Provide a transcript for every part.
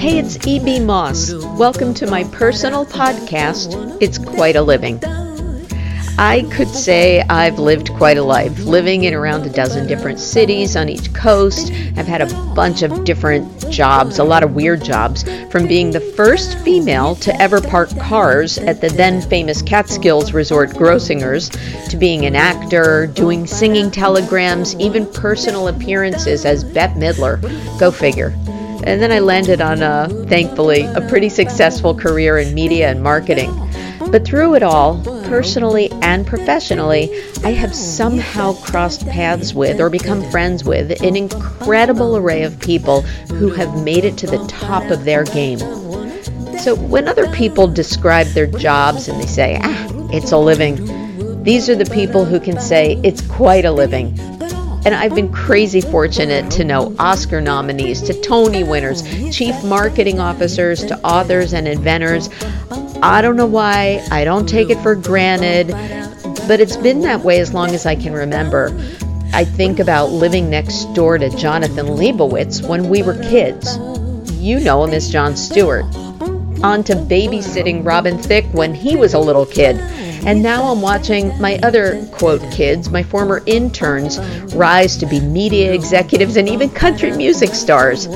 Hey, it's E.B. Moss. Welcome to my personal podcast, It's Quite a Living. I could say I've lived quite a life, living in around a dozen different cities on each coast. I've had a bunch of different jobs, a lot of weird jobs, from being the first female to ever park cars at the then famous Catskills Resort Grossingers, to being an actor, doing singing telegrams, even personal appearances as Bette Midler. Go figure. And then I landed on, a, thankfully, a pretty successful career in media and marketing. But through it all, personally and professionally, I have somehow crossed paths with or become friends with an incredible array of people who have made it to the top of their game. So when other people describe their jobs and they say, ah, it's a living, these are the people who can say, it's quite a living. And I've been crazy fortunate to know Oscar nominees, to Tony winners, chief marketing officers, to authors and inventors. I don't know why. I don't take it for granted, but it's been that way as long as I can remember. I think about living next door to Jonathan Leibowitz when we were kids. You know him as Jon Stewart. On to babysitting Robin Thicke when he was a little kid. And now I'm watching my other quote kids, my former interns, rise to be media executives and even country music stars.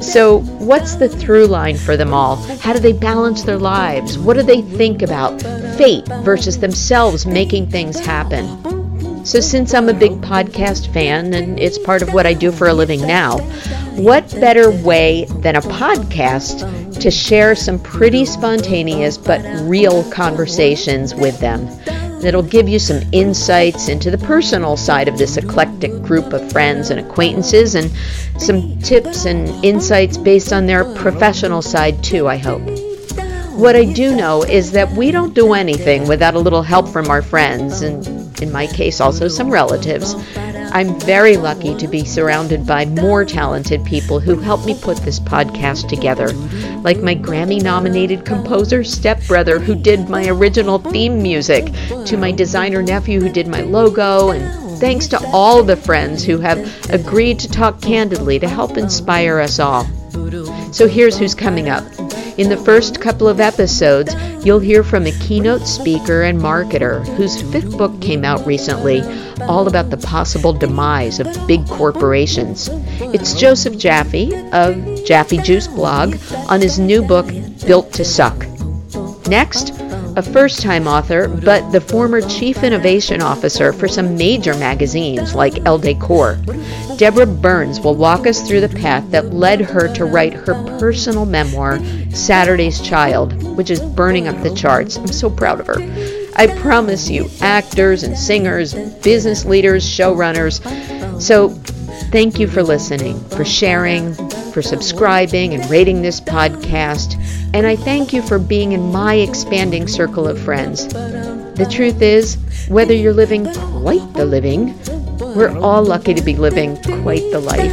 So, what's the through line for them all? How do they balance their lives? What do they think about fate versus themselves making things happen? So, since I'm a big podcast fan and it's part of what I do for a living now, what better way than a podcast to share some pretty spontaneous but real conversations with them? that'll give you some insights into the personal side of this eclectic group of friends and acquaintances and some tips and insights based on their professional side too, I hope. What I do know is that we don't do anything without a little help from our friends and in my case also some relatives. I'm very lucky to be surrounded by more talented people who help me put this podcast together, like my Grammy nominated composer stepbrother who did my original theme music, to my designer nephew who did my logo, and thanks to all the friends who have agreed to talk candidly to help inspire us all. So here's who's coming up. In the first couple of episodes, you'll hear from a keynote speaker and marketer whose fifth book came out recently, all about the possible demise of big corporations. It's Joseph Jaffe of Jaffe Juice blog on his new book, Built to Suck. Next, a first time author, but the former chief innovation officer for some major magazines like Elle Decor. Deborah Burns will walk us through the path that led her to write her personal memoir, Saturday's Child, which is burning up the charts. I'm so proud of her. I promise you, actors and singers, business leaders, showrunners. So, thank you for listening, for sharing, for subscribing and rating this podcast. And I thank you for being in my expanding circle of friends. The truth is, whether you're living quite the living we're all lucky to be living quite the life.